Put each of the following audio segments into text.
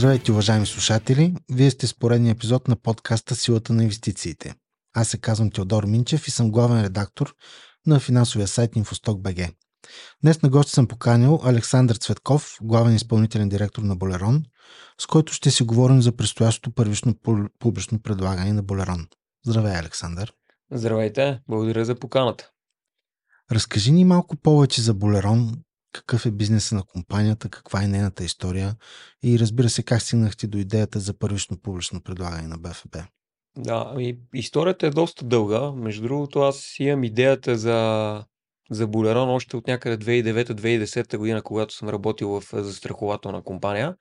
Здравейте, уважаеми слушатели! Вие сте с поредния епизод на подкаста Силата на инвестициите. Аз се казвам Теодор Минчев и съм главен редактор на финансовия сайт InfostockBG. Днес на гости съм поканил Александър Цветков, главен изпълнителен директор на Болерон, с който ще си говорим за предстоящото първично публично предлагане на Болерон. Здравей, Александър! Здравейте! Благодаря за поканата. Разкажи ни малко повече за Болерон, какъв е бизнеса на компанията, каква е нейната история и разбира се как стигнахте до идеята за първично публично предлагане на БФБ. Да, и историята е доста дълга. Между другото, аз имам идеята за, за Болерон още от някъде 2009-2010 година, когато съм работил в застрахователна компания.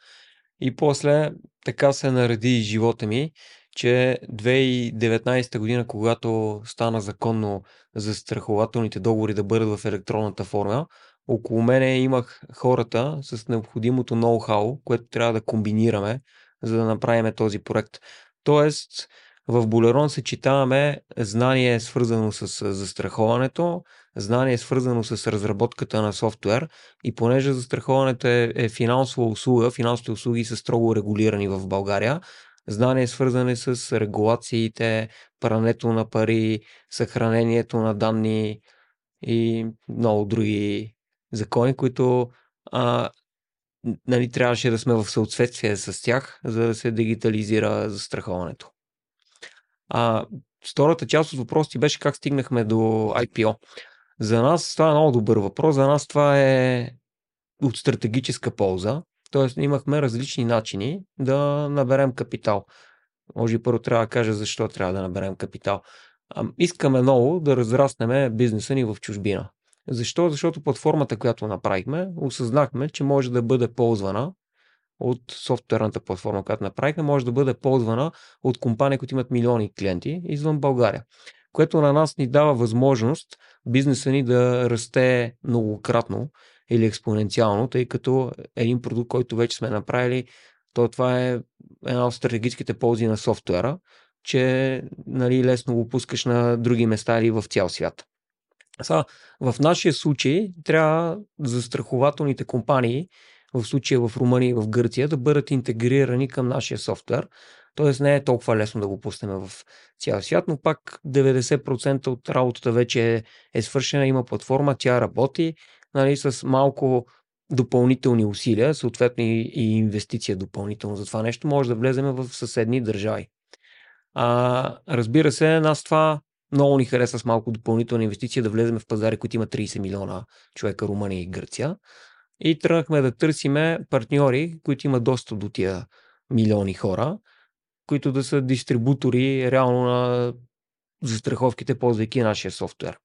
И после така се нареди живота ми, че 2019 година, когато стана законно застрахователните договори да бъдат в електронната форма, около мене имах хората с необходимото ноу-хау, което трябва да комбинираме, за да направим този проект. Тоест, в Болерон съчетаваме знание свързано с застраховането, знание свързано с разработката на софтуер и понеже застраховането е, е финансова услуга, финансовите услуги са строго регулирани в България, знание свързане с регулациите, прането на пари, съхранението на данни и много други закони, които а, нали, трябваше да сме в съответствие с тях, за да се дигитализира застраховането. А, втората част от въпросите беше как стигнахме до IPO. За нас това е много добър въпрос. За нас това е от стратегическа полза. Тоест имахме различни начини да наберем капитал. Може и първо трябва да кажа защо трябва да наберем капитал. Искаме много да разраснем бизнеса ни в чужбина. Защо? Защото платформата, която направихме, осъзнахме, че може да бъде ползвана от софтуерната платформа, която направихме, може да бъде ползвана от компании, които имат милиони клиенти извън България. Което на нас ни дава възможност бизнеса ни да расте многократно или експоненциално, тъй като един продукт, който вече сме направили, то това е една от стратегическите ползи на софтуера, че нали, лесно го пускаш на други места или в цял свят. Са, в нашия случай трябва застрахователните компании, в случая в Румъния и в Гърция, да бъдат интегрирани към нашия софтуер. Тоест не е толкова лесно да го пуснем в цял свят, но пак 90% от работата вече е, е свършена, има платформа, тя работи нали, с малко допълнителни усилия, съответно и, и инвестиция допълнително за това нещо, може да влезем в съседни държави. А, разбира се, нас това много ни хареса с малко допълнителна инвестиция да влезем в пазари, които има 30 милиона човека, Румъния и Гърция. И тръгнахме да търсиме партньори, които имат достъп до тия милиони хора, които да са дистрибутори реално на застраховките, ползвайки нашия софтуер.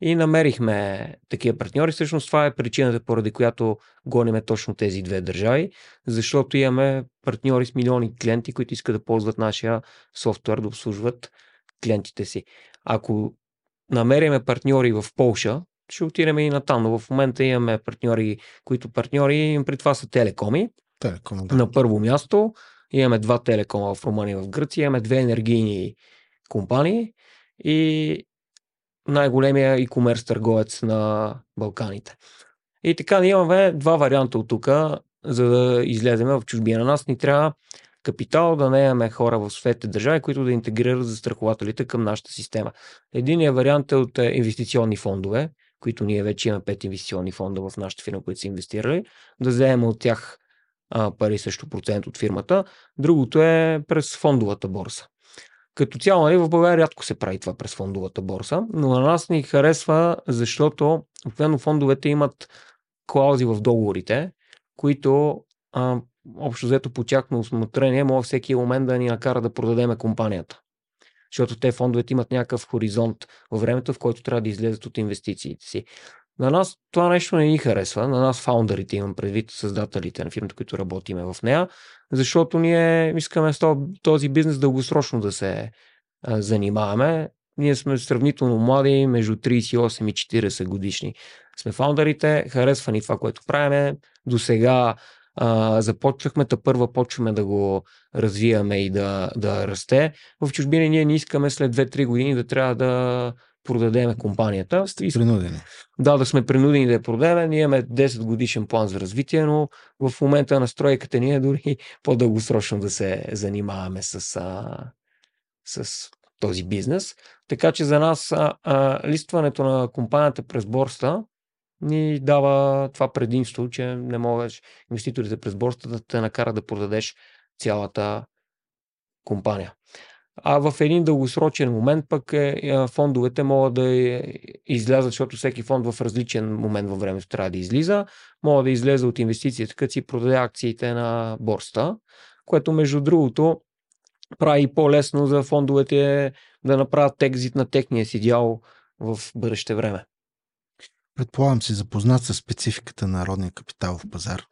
И намерихме такива партньори. Всъщност това е причината, поради която гониме точно тези две държави, защото имаме партньори с милиони клиенти, които искат да ползват нашия софтуер, да обслужват клиентите си. Ако намериме партньори в Полша, ще отидем и натам, но в момента имаме партньори, които партньори, при това са телекоми. Телеком, да. На първо място имаме два телекома в Румъния и в Гърция, имаме две енергийни компании и най-големия e-commerce търговец на Балканите. И така, ние имаме два варианта от тук, за да излеземе в чужбина. На нас ни трябва капитал, да не имаме хора в светите държави, които да интегрират застрахователите към нашата система. Единият вариант е от е, инвестиционни фондове, които ние вече имаме пет инвестиционни фонда в нашата фирма, които са инвестирали, да вземем от тях а, пари също процент от фирмата. Другото е през фондовата борса. Като цяло, нали, в България рядко се прави това през фондовата борса, но на нас ни харесва, защото обикновено фондовете имат клаузи в договорите, които а, общо взето по тяхно осмотрение, може всеки момент да ни накара да продадеме компанията. Защото те фондовете имат някакъв хоризонт във времето, в който трябва да излезат от инвестициите си. На нас това нещо не ни харесва, на нас фаундърите имам предвид създателите на фирмата, които работиме в нея, защото ние искаме с този бизнес дългосрочно да се занимаваме. Ние сме сравнително млади, между 38 и 40 годишни. Сме фаундърите, харесва ни това, което правиме. До сега а, започнахме, та първа почваме да го развиваме и да, да расте. В чужбина ние не искаме след 2-3 години да трябва да продадеме компанията. Принудени. Да, да сме принудени да я продадем. Ние имаме 10 годишен план за развитие, но в момента на стройката ни е дори по-дългосрочно да се занимаваме с, а, с този бизнес. Така че за нас а, а, листването на компанията през борста ни дава това предимство, че не можеш инвеститорите през борста да те накарат да продадеш цялата компания. А в един дългосрочен момент пък е, е, фондовете могат да излязат, защото всеки фонд в различен момент във времето трябва да излиза, могат да излезе от инвестицията, като си продаде акциите на борста, което между другото прави по-лесно за фондовете да направят екзит на техния си дял в бъдеще време. Предполагам си запознат с спецификата на родния капитал в пазар.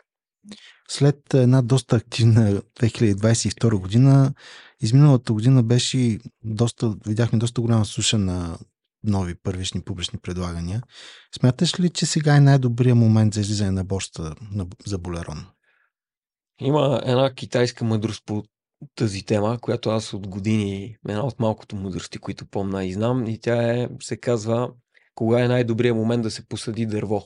След една доста активна 2022 година, изминалата година беше доста, видяхме доста голяма суша на нови първични публични предлагания. Смяташ ли, че сега е най-добрият момент за излизане на борста за Болерон? Има една китайска мъдрост по тази тема, която аз от години, една от малкото мъдрости, които помна и знам, и тя е, се казва, кога е най-добрият момент да се посади дърво.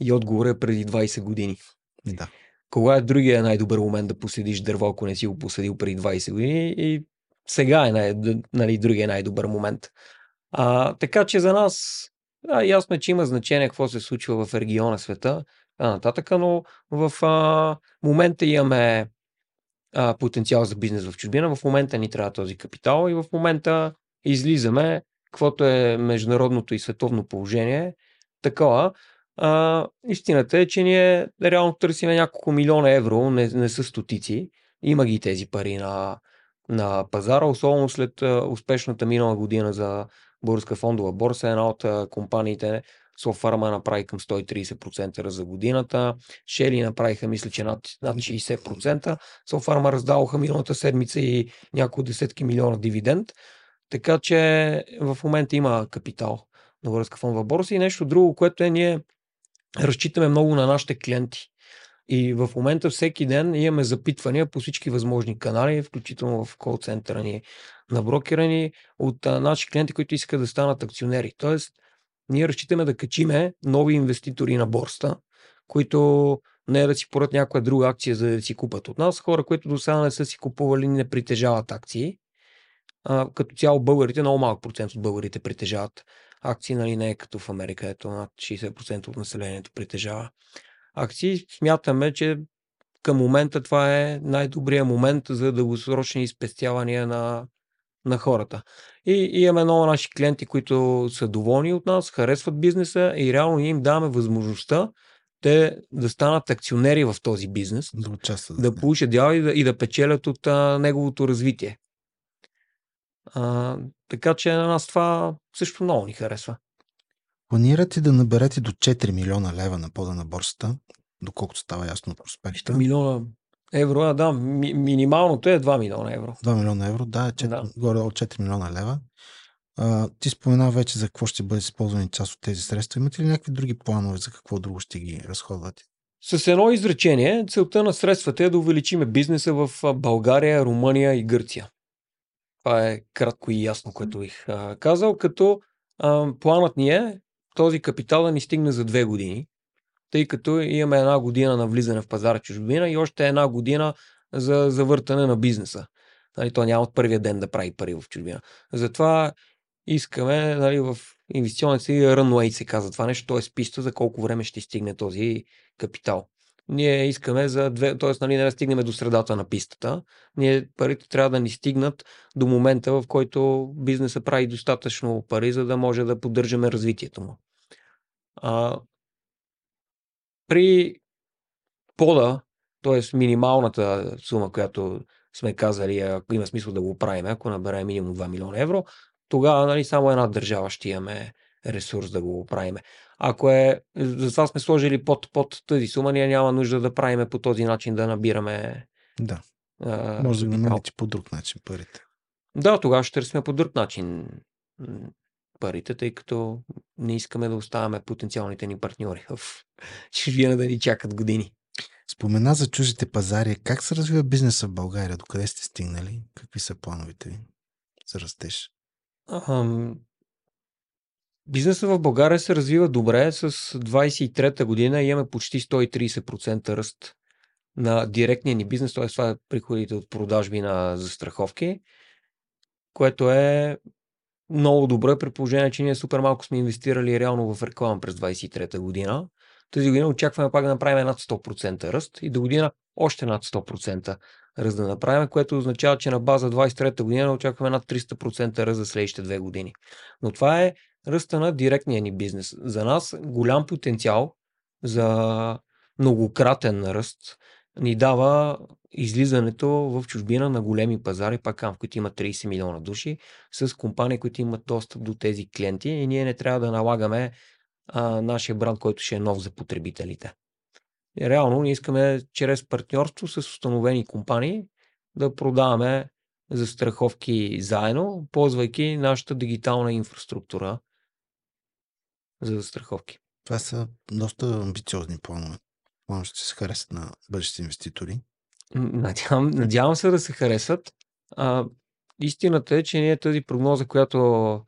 И отговор е преди 20 години. Да. Кога е другия най-добър момент да посадиш дърво, ако не си го посадил преди 20 години и сега е най- нали, другия най-добър момент. А, така че за нас да, ясно е, че има значение какво се случва в региона света, а, нататък, но в а, момента имаме а, потенциал за бизнес в чужбина, в момента ни трябва този капитал и в момента излизаме, каквото е международното и световно положение, такова. А, истината е, че ние реално търсиме няколко милиона евро, не, не са стотици. Има ги тези пари на, на пазара, особено след успешната минала година за Българска фондова борса. Една от компаниите Софарма направи към 130% за годината. Шели направиха, мисля, че над, над 60%. Софарма раздаваха миналата седмица и няколко десетки милиона дивиденд. Така че в момента има капитал на Българска фондова борса и нещо друго, което е ние разчитаме много на нашите клиенти. И в момента всеки ден имаме запитвания по всички възможни канали, включително в кол центъра ни на брокера ни, от а, наши клиенти, които искат да станат акционери. Тоест, ние разчитаме да качиме нови инвеститори на борста, които не е да си порят някоя друга акция, за да си купат от нас. Хора, които до сега не са си купували, не притежават акции. А, като цяло българите, много малък процент от българите притежават акции, нали не е като в Америка, ето над 60% от населението притежава акции. Смятаме, че към момента това е най-добрият момент за дългосрочни спестявания на, на хората. И, и имаме много наши клиенти, които са доволни от нас, харесват бизнеса и реално им даваме възможността те да станат акционери в този бизнес, да, участват, да получат дял и да, и да печелят от а, неговото развитие. А, така че на нас това също много ни харесва. Планирате да наберете до 4 милиона лева на пода на борсата, доколкото става ясно от проспекта. Милиона евро, а да, ми, минималното е 2 милиона евро. 2 милиона евро, да, 4, да. горе от 4 милиона лева. А, ти спомена вече за какво ще бъде използвани част от тези средства. Имате ли някакви други планове за какво друго ще ги разходвате? С едно изречение, целта на средствата е да увеличиме бизнеса в България, Румъния и Гърция. Това е кратко и ясно, което бих а, казал, като а, планът ни е този капитал да ни стигне за две години, тъй като имаме една година на влизане в пазара чужбина и още една година за завъртане на бизнеса. Нали, то няма от първия ден да прави пари в чужбина. Затова искаме нали, в инвестиционните си runway се казва това нещо, т.е. писта за колко време ще стигне този капитал. Ние искаме за две, т.е. Нали, не да стигнем до средата на пистата. Ние парите трябва да ни стигнат до момента, в който бизнеса прави достатъчно пари, за да може да поддържаме развитието му. А, при пода, т.е. минималната сума, която сме казали, ако има смисъл да го правим, ако наберем минимум 2 милиона евро, тогава нали, само една държава ще имаме ресурс да го правим. Ако е, за това сме сложили под, под тази сума, ние няма нужда да правиме по този начин да набираме. Да. А, Може да намерите по друг начин парите. Да, тогава ще търсим по друг начин парите, тъй като не искаме да оставяме потенциалните ни партньори в чужбина да ни чакат години. Спомена за чужите пазари. Как се развива бизнеса в България? Докъде сте стигнали? Какви са плановете ви за растеж? Ам, Бизнесът в България се развива добре. С 23-та година имаме почти 130% ръст на директния ни бизнес, т.е. това е приходите от продажби на застраховки, което е много добре при положение, че ние супер малко сме инвестирали реално в реклама през 23-та година. Тази година очакваме пак да направим над 100% ръст и до година още над 100% ръст да направим, което означава, че на база 23-та година очакваме над 300% ръст за следващите две години. Но това е ръста на директния ни бизнес. За нас голям потенциал за многократен ръст ни дава излизането в чужбина на големи пазари, пак в които има 30 милиона души, с компании, които имат достъп до тези клиенти и ние не трябва да налагаме а, нашия бранд, който ще е нов за потребителите. Реално ние искаме чрез партньорство с установени компании да продаваме застраховки заедно, ползвайки нашата дигитална инфраструктура за застраховки. Това са доста амбициозни планове. Може ще се харесат на бъдещите инвеститори. Надявам, надявам се да се харесат. А, истината е, че ние тази прогноза, която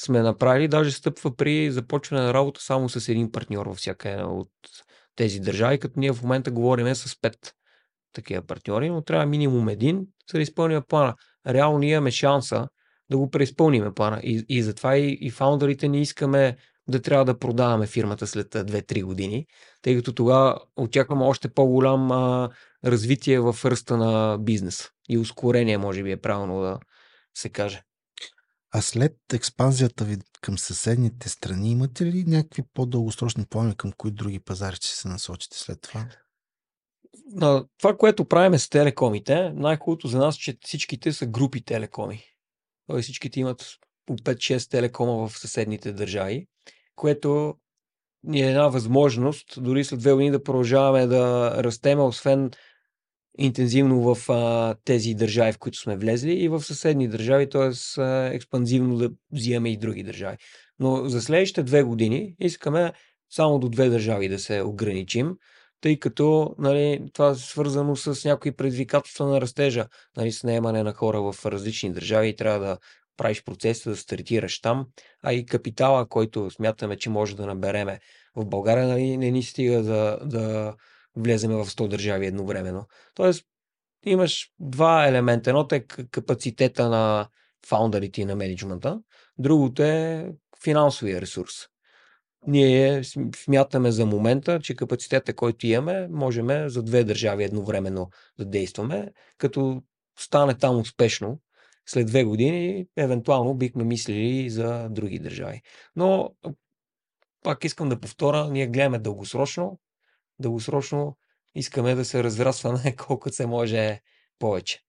сме направили, даже стъпва при започване на работа само с един партньор във всяка една от тези държави, като ние в момента говорим с пет такива партньори, но трябва минимум един, за да изпълним плана. Реално ние имаме шанса да го преизпълним плана. И, и затова и, и фаундърите не искаме да трябва да продаваме фирмата след 2-3 години, тъй като тогава очакваме още по-голям а, развитие в ръста на бизнес и ускорение, може би е правилно да се каже. А след експанзията ви към съседните страни, имате ли някакви по-дългосрочни планове към кои други пазари ще се насочите след това? На това, което правим с телекомите, най-хубавото за нас, че всичките са групи телекоми. Тоест всичките имат по 5-6 телекома в съседните държави което ни е една възможност, дори след две години да продължаваме да растеме, освен интензивно в а, тези държави, в които сме влезли и в съседни държави, т.е. експанзивно да взимаме и други държави. Но за следващите две години искаме само до две държави да се ограничим, тъй като нали, това е свързано с някои предизвикателства на растежа, нали, с наемане на хора в различни държави и трябва да правиш процеса да стартираш там, а и капитала, който смятаме, че може да набереме. В България нали, не ни стига да, да влеземе в 100 държави едновременно. Тоест, имаш два елемента. Едното е капацитета на фаундърите и на менеджмента, другото е финансовия ресурс. Ние смятаме за момента, че капацитета, който имаме, можем за две държави едновременно да действаме, като стане там успешно, след две години, евентуално бихме мислили за други държави. Но пак искам да повторя, ние гледаме дългосрочно. Дългосрочно искаме да се разрастваме колкото се може повече.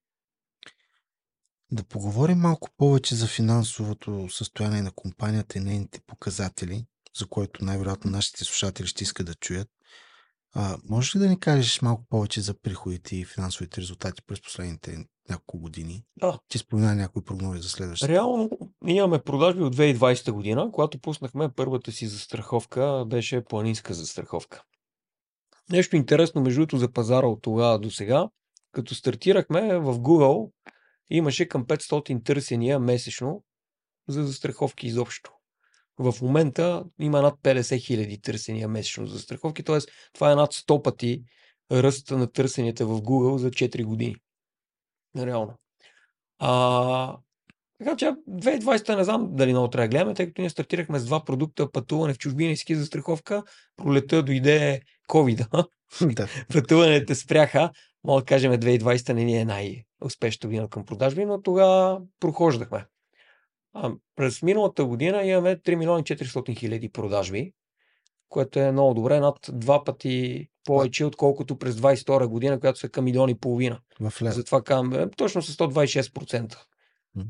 Да поговорим малко повече за финансовото състояние на компанията и нейните показатели, за което най-вероятно нашите слушатели ще искат да чуят. А, можеш ли да ни кажеш малко повече за приходите и финансовите резултати през последните няколко години? Да. Ти спомена някои прогнози за следващите. Реално имаме продажби от 2020 година, когато пуснахме първата си застраховка, беше планинска застраховка. Нещо интересно, между другото, за пазара от тогава до сега, като стартирахме в Google, имаше към 500 търсения месечно за застраховки изобщо. В момента има над 50 хиляди търсения месечно за страховки, т.е. това е над 100 пъти ръст на търсенията в Google за 4 години. Реално. А, така че 2020 не знам дали много трябва да гледаме, тъй като ние стартирахме с два продукта пътуване в чужбина и ски застраховка. Пролета дойде COVID. да. Пътуването спряха. Мога да кажем 2020 не ни е най-успешната година към продажби, но тогава прохождахме. А, през миналата година имаме 3 милиона 400 хиляди продажби, което е много добре, над два пъти повече, отколкото през 22 година, която са към милиони и половина. В лев. Затова казвам, точно с 126%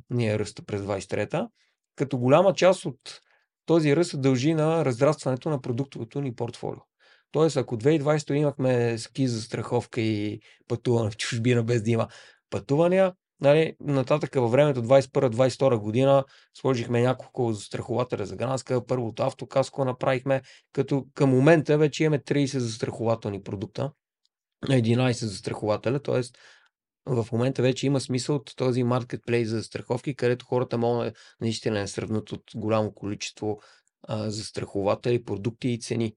ние е ръста през 23-та, като голяма част от този ръст се дължи на разрастването на продуктовото ни портфолио. Тоест, ако 2020 имахме ски за страховка и пътуване в чужбина без да има пътувания, Нали, нататък във времето 21-22 година сложихме няколко застрахователя за Гранска. Първото автокаско направихме, като към момента вече имаме 30 застрахователни продукта, 11 застрахователя, т.е. в момента вече има смисъл от този маркетплейс за страховки, където хората могат наистина да сравнат от голямо количество а, застрахователи, продукти и цени.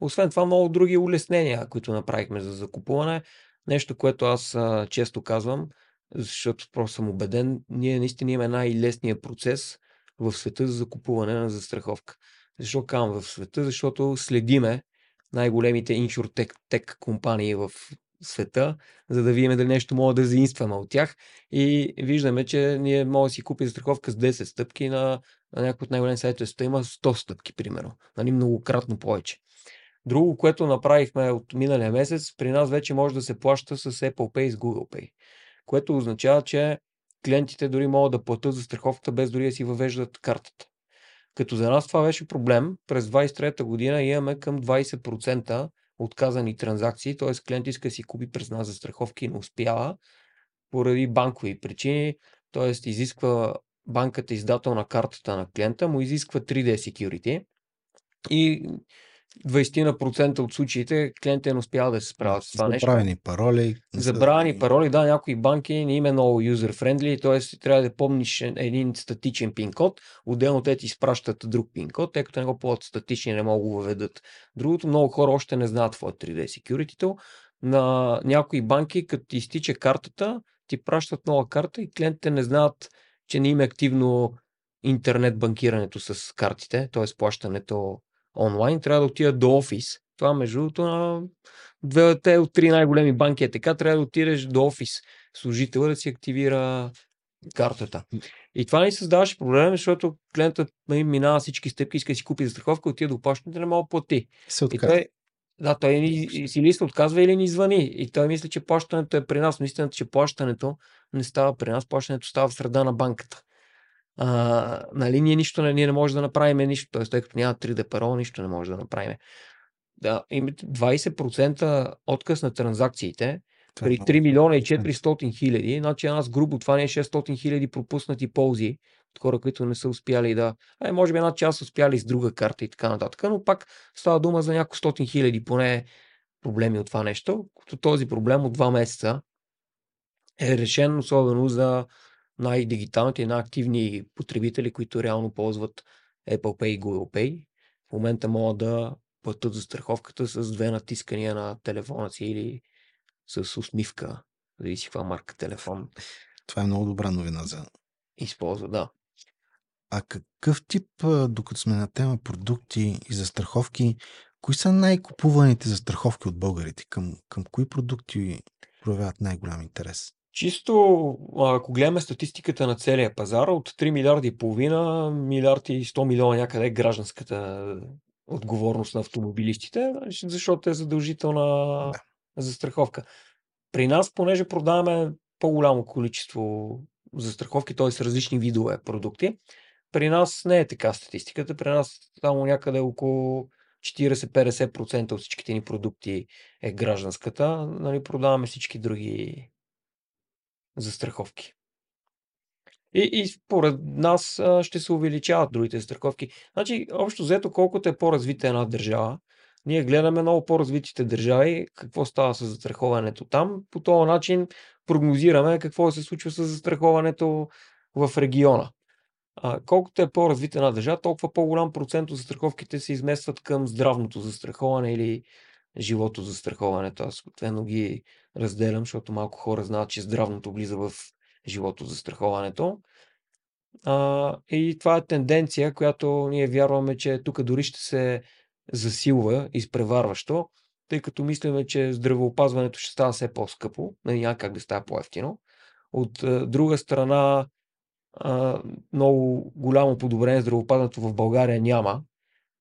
Освен това, много други улеснения, които направихме за закупуване. Нещо, което аз а, често казвам, защото просто съм убеден, ние наистина имаме най-лесния процес в света за закупуване на застраховка. Защо казвам в света? Защото следиме най-големите иншуртек тек компании в света, за да видим дали нещо мога да заинстваме от тях. И виждаме, че ние може да си купим застраховка с 10 стъпки, на, на някои от най-големи сайтове има 100 стъпки, примерно. Нали, многократно повече. Друго, което направихме от миналия месец, при нас вече може да се плаща с Apple Pay и с Google Pay, което означава, че клиентите дори могат да платят за страховката без дори да си въвеждат картата. Като за нас това беше проблем, през 23-та година имаме към 20% отказани транзакции, т.е. клиент иска да си купи през нас за страховки и не успява поради банкови причини, т.е. изисква банката издател на картата на клиента, му изисква 3D security и 20% от случаите клиентите не успяват да се справят с това нещо. Забравени пароли. Забравени пароли, да, някои банки не има е много user-friendly, т.е. трябва да помниш един статичен пин код, отделно те ти изпращат друг пин код, тъй като не го ползват статични, не могат да го въведат. Другото, много хора още не знаят това 3D security на някои банки, като ти изтича картата, ти пращат нова карта и клиентите не знаят, че не има активно интернет банкирането с картите, т.е. плащането онлайн, трябва да отидат до офис. Това, между другото, на двете от три най-големи банки е така, трябва да отидеш до офис служителя да си активира картата. И това ни създаваше проблем, защото клиентът нали, минава всички стъпки, иска да си купи застраховка, отида до плащането, не мога да плати. Се и той, да, той ни, си лист отказва или ни звъни. И той мисли, че плащането е при нас, но истината, че плащането не става при нас, плащането става в среда на банката а, нали, ние нищо не, ние не можем да направим нищо, т.е. тъй като няма 3D парол, нищо не може да направим. Да, 20% отказ на транзакциите при 3 милиона и 400 хиляди, значи аз грубо това не е 600 хиляди пропуснати ползи от хора, които не са успяли да... Ай, може би една част успяли с друга карта и така нататък, но пак става дума за няколко стотин хиляди поне проблеми от това нещо, като този проблем от два месеца е решен особено за най-дигиталните и най-активни потребители, които реално ползват Apple Pay и Google Pay. В момента могат да платят за страховката с две натискания на телефона си или с усмивка, зависи каква марка телефон. Това е много добра новина за... Използва, да. А какъв тип, докато сме на тема продукти и застраховки, кои са най-купуваните застраховки от българите? Към, към кои продукти проявяват най-голям интерес? Чисто, ако гледаме статистиката на целия пазар, от 3 милиарда и половина, милиард и 100 милиона някъде е гражданската отговорност на автомобилистите, защото е задължителна да. застраховка. При нас, понеже продаваме по-голямо количество застраховки, т.е. различни видове продукти, при нас не е така статистиката. При нас само някъде около 40-50% от всичките ни продукти е гражданската. Нали, продаваме всички други застраховки. И, и според нас ще се увеличават другите застраховки. Значи, общо взето, колкото е по-развита една държава, ние гледаме много по-развитите държави, какво става с застраховането там. По този начин прогнозираме какво се случва с застраховането в региона. А, колкото е по-развита една държава, толкова по-голям процент от застраховките се изместват към здравното застраховане или живото застраховането. Аз съответно ги разделям, защото малко хора знаят, че здравното влиза в живото застраховането. А, и това е тенденция, която ние вярваме, че тук дори ще се засилва изпреварващо, тъй като мислиме, че здравеопазването ще става все по-скъпо, нали, няма как да става по-ефтино. От а, друга страна, много голямо подобрение здравеопазването в България няма,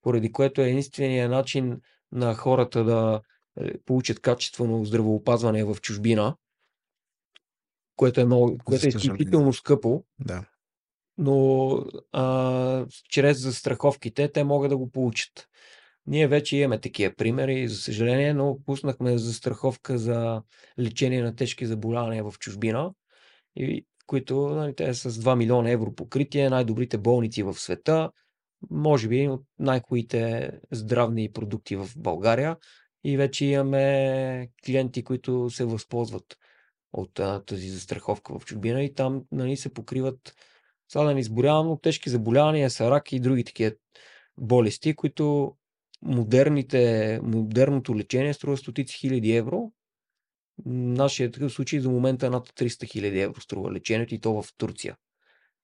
поради което е единствения начин на хората да е, получат качествено здравеопазване в чужбина, което е, много, което е изключително скъпо. Да. Но а, чрез застраховките те могат да го получат. Ние вече имаме такива примери, за съжаление, но пуснахме застраховка за лечение на тежки заболявания в чужбина, и, които нали, те са с 2 милиона евро покритие, най-добрите болници в света, може би от най-хубавите здравни продукти в България и вече имаме клиенти, които се възползват от а, тази застраховка в чужбина и там нали, се покриват, сега да не изборявам, но тежки заболявания, са рак и други такива болести, които модерните, модерното лечение струва стотици хиляди евро. Нашия такъв случай до момента е над 300 хиляди евро струва лечението и то в Турция.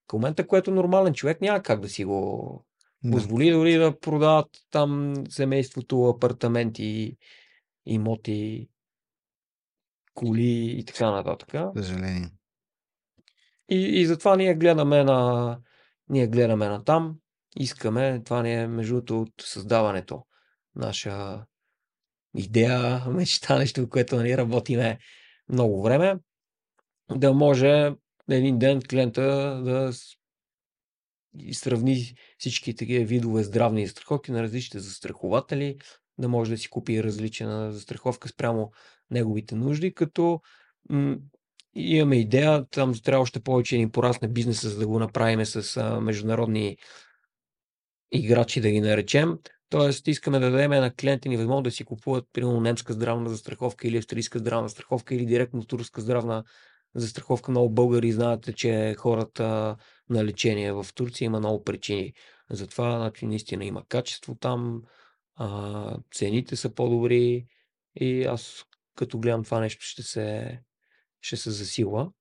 В момента, което нормален човек няма как да си го позволи дори да продават там семейството, апартаменти, имоти, коли и така нататък. Съжаление. И, и затова ние гледаме на, ние гледаме на там, искаме, това ни е между от създаването. Наша идея, мечта, нещо, което нали, работиме много време, да може един ден клиента да сравни всички такива видове здравни застраховки на различните застрахователи, да може да си купи различна застраховка спрямо неговите нужди, като м- имаме идея, там трябва още повече ни порасне бизнеса, за да го направим с а, международни играчи, да ги наречем. Тоест, искаме да дадем на клиенти ни възможност да си купуват, примерно, немска здравна застраховка или австрийска здравна застраховка или директно турска здравна застраховка. Много българи знаете, че хората на лечение в Турция има много причини. Затова, значи, наистина има качество там, а, цените са по-добри и аз като гледам това нещо ще се, ще се засилва.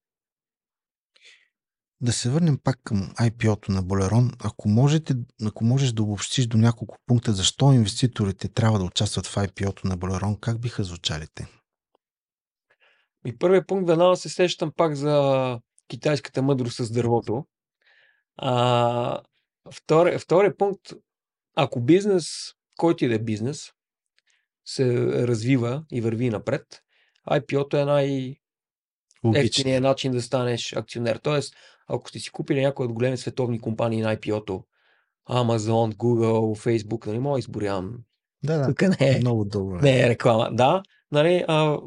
Да се върнем пак към IPO-то на Болерон. Ако, можете, ако можеш да обобщиш до няколко пункта защо инвеститорите трябва да участват в IPO-то на Болерон, как биха звучали те? И първият пункт веднага се сещам пак за китайската мъдрост с дървото. А, втори, втория пункт, ако бизнес, който и да е бизнес, се развива и върви напред, IPO-то е най- ефтиният начин да станеш акционер. Тоест, ако сте си купили някои от големи световни компании на IPO-то, Amazon, Google, Facebook, нали, мога изборявам. Да, да. Тук не е, Много дълго. не е реклама. Да, нали, а,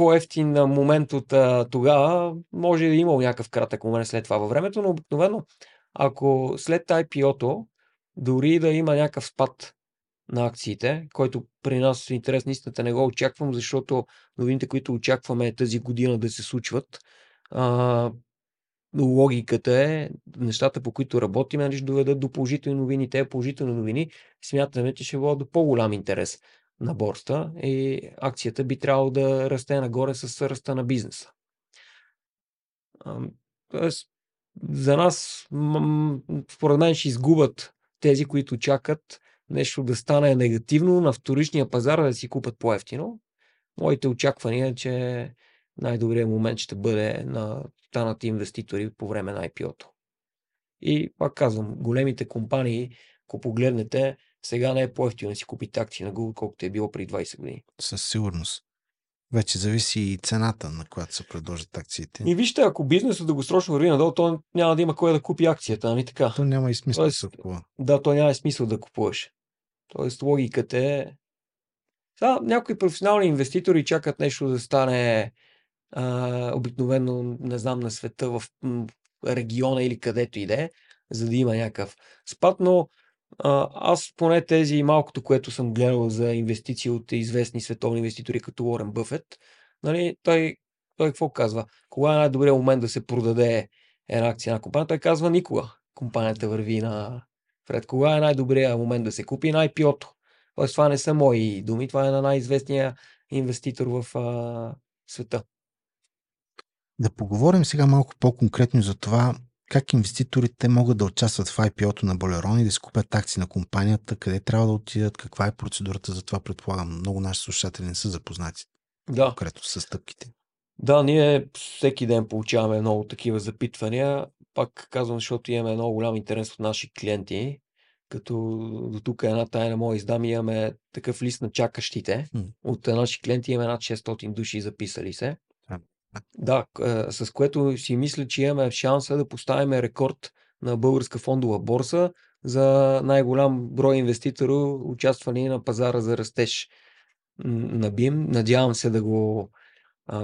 по-ефтин момент от а, тогава, може да е имал някакъв кратък момент след това във времето, но обикновено, ако след IPO-то, дори да има някакъв спад на акциите, който при нас в интерес на истината не го очаквам, защото новините, които очакваме тази година да се случват, а, логиката е нещата, по които работим, нали, ще доведат до положителни новини. Те положителни новини смятаме, че ще бъдат до по-голям интерес на борста и акцията би трябвало да расте нагоре с ръста на бизнеса. Тоест, за нас, според мен, ще изгубят тези, които чакат нещо да стане негативно на вторичния пазар да си купат по-ефтино. Моите очаквания е, че най-добрият момент ще бъде на станат инвеститори по време на IPO-то. И пак казвам, големите компании, ако погледнете, сега не е по-ефтино да си купите акции на Google, колкото е било при 20 години. Със сигурност. Вече зависи и цената, на която се предложат акциите. И вижте, ако бизнесът дългосрочно върви надолу, то няма да има кой да купи акцията, нали така? То няма и смисъл Тоест, да се купува. Да, то няма и смисъл да купуваш. Тоест логиката е... Сега, някои професионални инвеститори чакат нещо да стане а, обикновено, не знам, на света, в региона или където и да е, за да има някакъв спад, но аз поне тези малкото, което съм гледал за инвестиции от известни световни инвеститори, като Уорен Бъфет, нали, той, той какво казва? Кога е най-добрият момент да се продаде една акция на компания? Той казва никога. Компанията върви на пред кога е най-добрият момент да се купи на IPO-то. Тоест, това не са мои думи, това е на най-известния инвеститор в а, света. Да поговорим сега малко по-конкретно за това как инвеститорите могат да участват в IPO-то на Болерон и да си купят акции на компанията, къде трябва да отидат, каква е процедурата за това, предполагам. Много наши слушатели не са запознати Да, конкретно с стъпките. да, ние всеки ден получаваме много такива запитвания. Пак казвам, защото имаме много голям интерес от наши клиенти. Като до тук е една тайна моя издам, имаме такъв лист на чакащите. М. От наши клиенти имаме над 600 души записали се. Да, с което си мисля, че имаме шанса да поставим рекорд на българска фондова борса за най-голям брой инвеститори, участвани на пазара за растеж на БИМ. Надявам се да го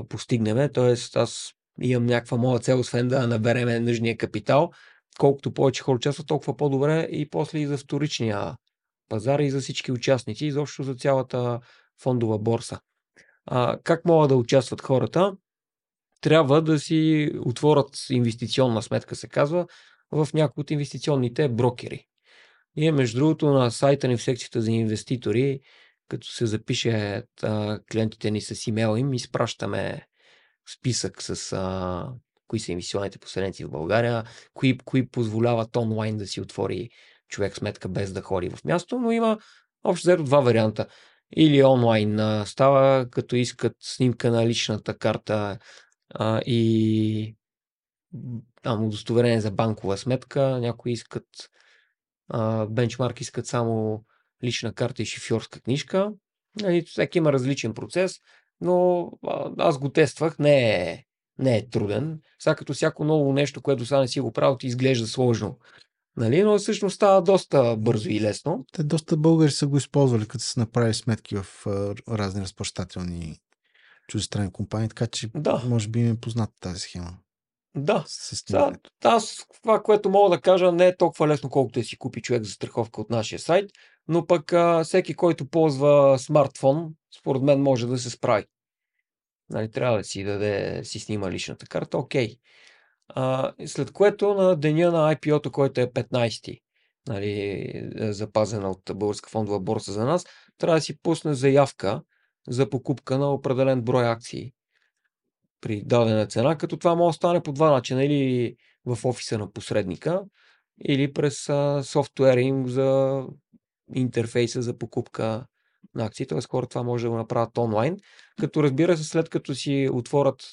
постигнем. Тоест, аз имам някаква моя цел, освен да набереме нужния капитал. Колкото повече хора участват, толкова по-добре и после и за вторичния пазара и за всички участници, изобщо за цялата фондова борса. А, как могат да участват хората? Трябва да си отворят инвестиционна сметка, се казва, в някои от инвестиционните брокери. И между другото на сайта ни в секцията за инвеститори, като се запише а, клиентите ни с имейл им, изпращаме списък с а, кои са инвестиционните посредници в България, кои, кои позволяват онлайн да си отвори човек сметка без да ходи в място, но има общо взето два варианта. Или онлайн а, става, като искат снимка на личната карта а, и там, удостоверение за банкова сметка, някои искат а, бенчмарк искат само лична карта и шофьорска книжка. Нали, всеки има различен процес, но а, аз го тествах, не е, не е труден. Сега като всяко ново нещо, което сега не си го правил, ти изглежда сложно. Нали? Но всъщност става доста бързо и лесно. Те доста българи са го използвали, като са направили сметки в разни разплащателни чуждестранни компании, така че да. може би им е позната тази схема. Да. Сега, аз това, което мога да кажа, не е толкова лесно, колкото да си купи човек за страховка от нашия сайт, но пък а, всеки, който ползва смартфон, според мен може да се справи. Нали, трябва да си даде, си снима личната карта, окей. А, след което на деня на IPO-то, който е 15-ти, нали, запазена от Българска фондова борса за нас, трябва да си пусне заявка за покупка на определен брой акции при дадена цена, като това може да стане по два начина. Или в офиса на посредника, или през а, софтуера им за интерфейса за покупка на акции. Т.е. хора това може да го направят онлайн. Като разбира се, след като си отворят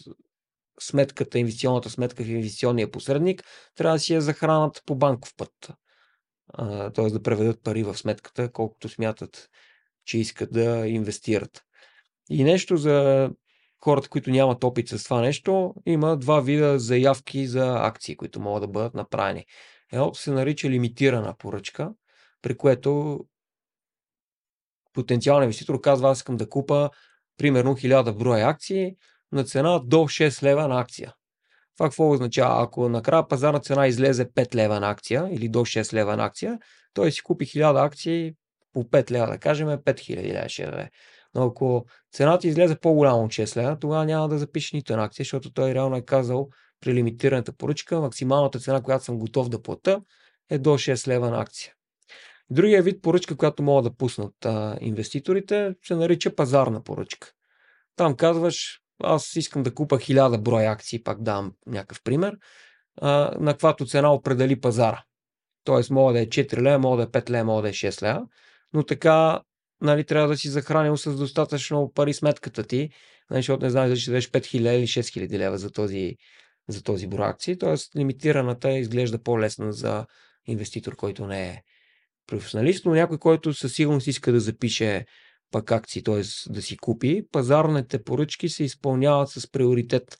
сметката, инвестиционната сметка в инвестиционния посредник, трябва да си я захранат по банков път. Т.е. да преведат пари в сметката, колкото смятат, че искат да инвестират. И нещо за хората, които нямат опит с това нещо, има два вида заявки за акции, които могат да бъдат направени. Едното се нарича лимитирана поръчка, при което потенциалният инвеститор казва, аз искам да купа примерно 1000 броя акции на цена до 6 лева на акция. Това какво означава? Ако накрая пазарна цена излезе 5 лева на акция или до 6 лева на акция, той си купи 1000 акции по 5 лева, да кажем 5000 лева ще даде. Но ако цената излезе по-голямо от 6 лева, тогава няма да запише нито една акция, защото той реално е казал при лимитираната поръчка, максималната цена, която съм готов да плата, е до 6 лева на акция. Другия вид поръчка, която могат да пуснат а, инвеститорите, се нарича пазарна поръчка. Там казваш, аз искам да купа 1000 броя акции, пак давам някакъв пример, а, на каквато цена определи пазара. Тоест, мога да е 4 лева, мога да е 5 лева, мога да е 6 лева, но така нали, трябва да си захранил с достатъчно пари сметката ти, нали, защото не знаеш дали ще дадеш 5000 или 6000 лева за този, за този брой акции. Тоест, лимитираната изглежда по-лесна за инвеститор, който не е професионалист, но някой, който със сигурност иска да запише пак акции, т.е. да си купи, пазарните поръчки се изпълняват с приоритет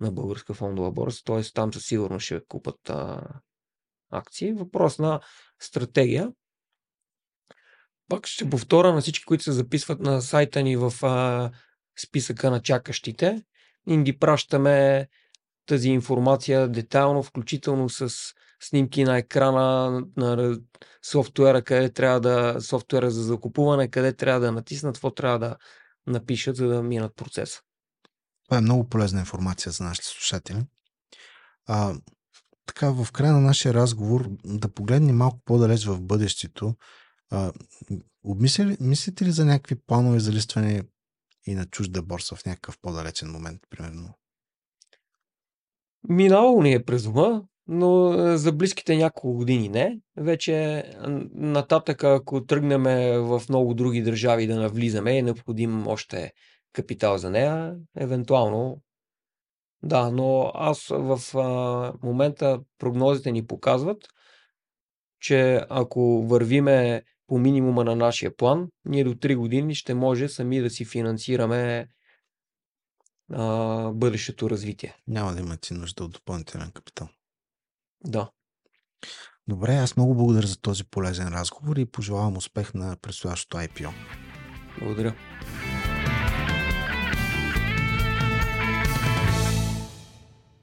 на българска фондова борса, т.е. там със сигурност ще купат а, акции. Въпрос на стратегия. Пак ще повторя на всички, които се записват на сайта ни в а, списъка на чакащите. Им ги пращаме тази информация детайлно, включително с снимки на екрана на софтуера, къде трябва да, софтуера за закупуване, къде трябва да натиснат, какво трябва да напишат, за да минат процеса. Това е много полезна информация за нашите слушатели. А, така, в края на нашия разговор да погледнем малко по-далеч в бъдещето. А, обмислите мислите ли за някакви планове за листване и на чужда борса в някакъв по-далечен момент, примерно? Минало ни е през ума, но за близките няколко години не. Вече нататък, ако тръгнем в много други държави да навлизаме, е необходим още капитал за нея, евентуално. Да, но аз в а, момента прогнозите ни показват, че ако вървиме по минимума на нашия план, ние до 3 години ще може сами да си финансираме а, бъдещето развитие. Няма да имате нужда от допълнителен капитал. Да. Добре, аз много благодаря за този полезен разговор и пожелавам успех на предстоящото IPO. Благодаря.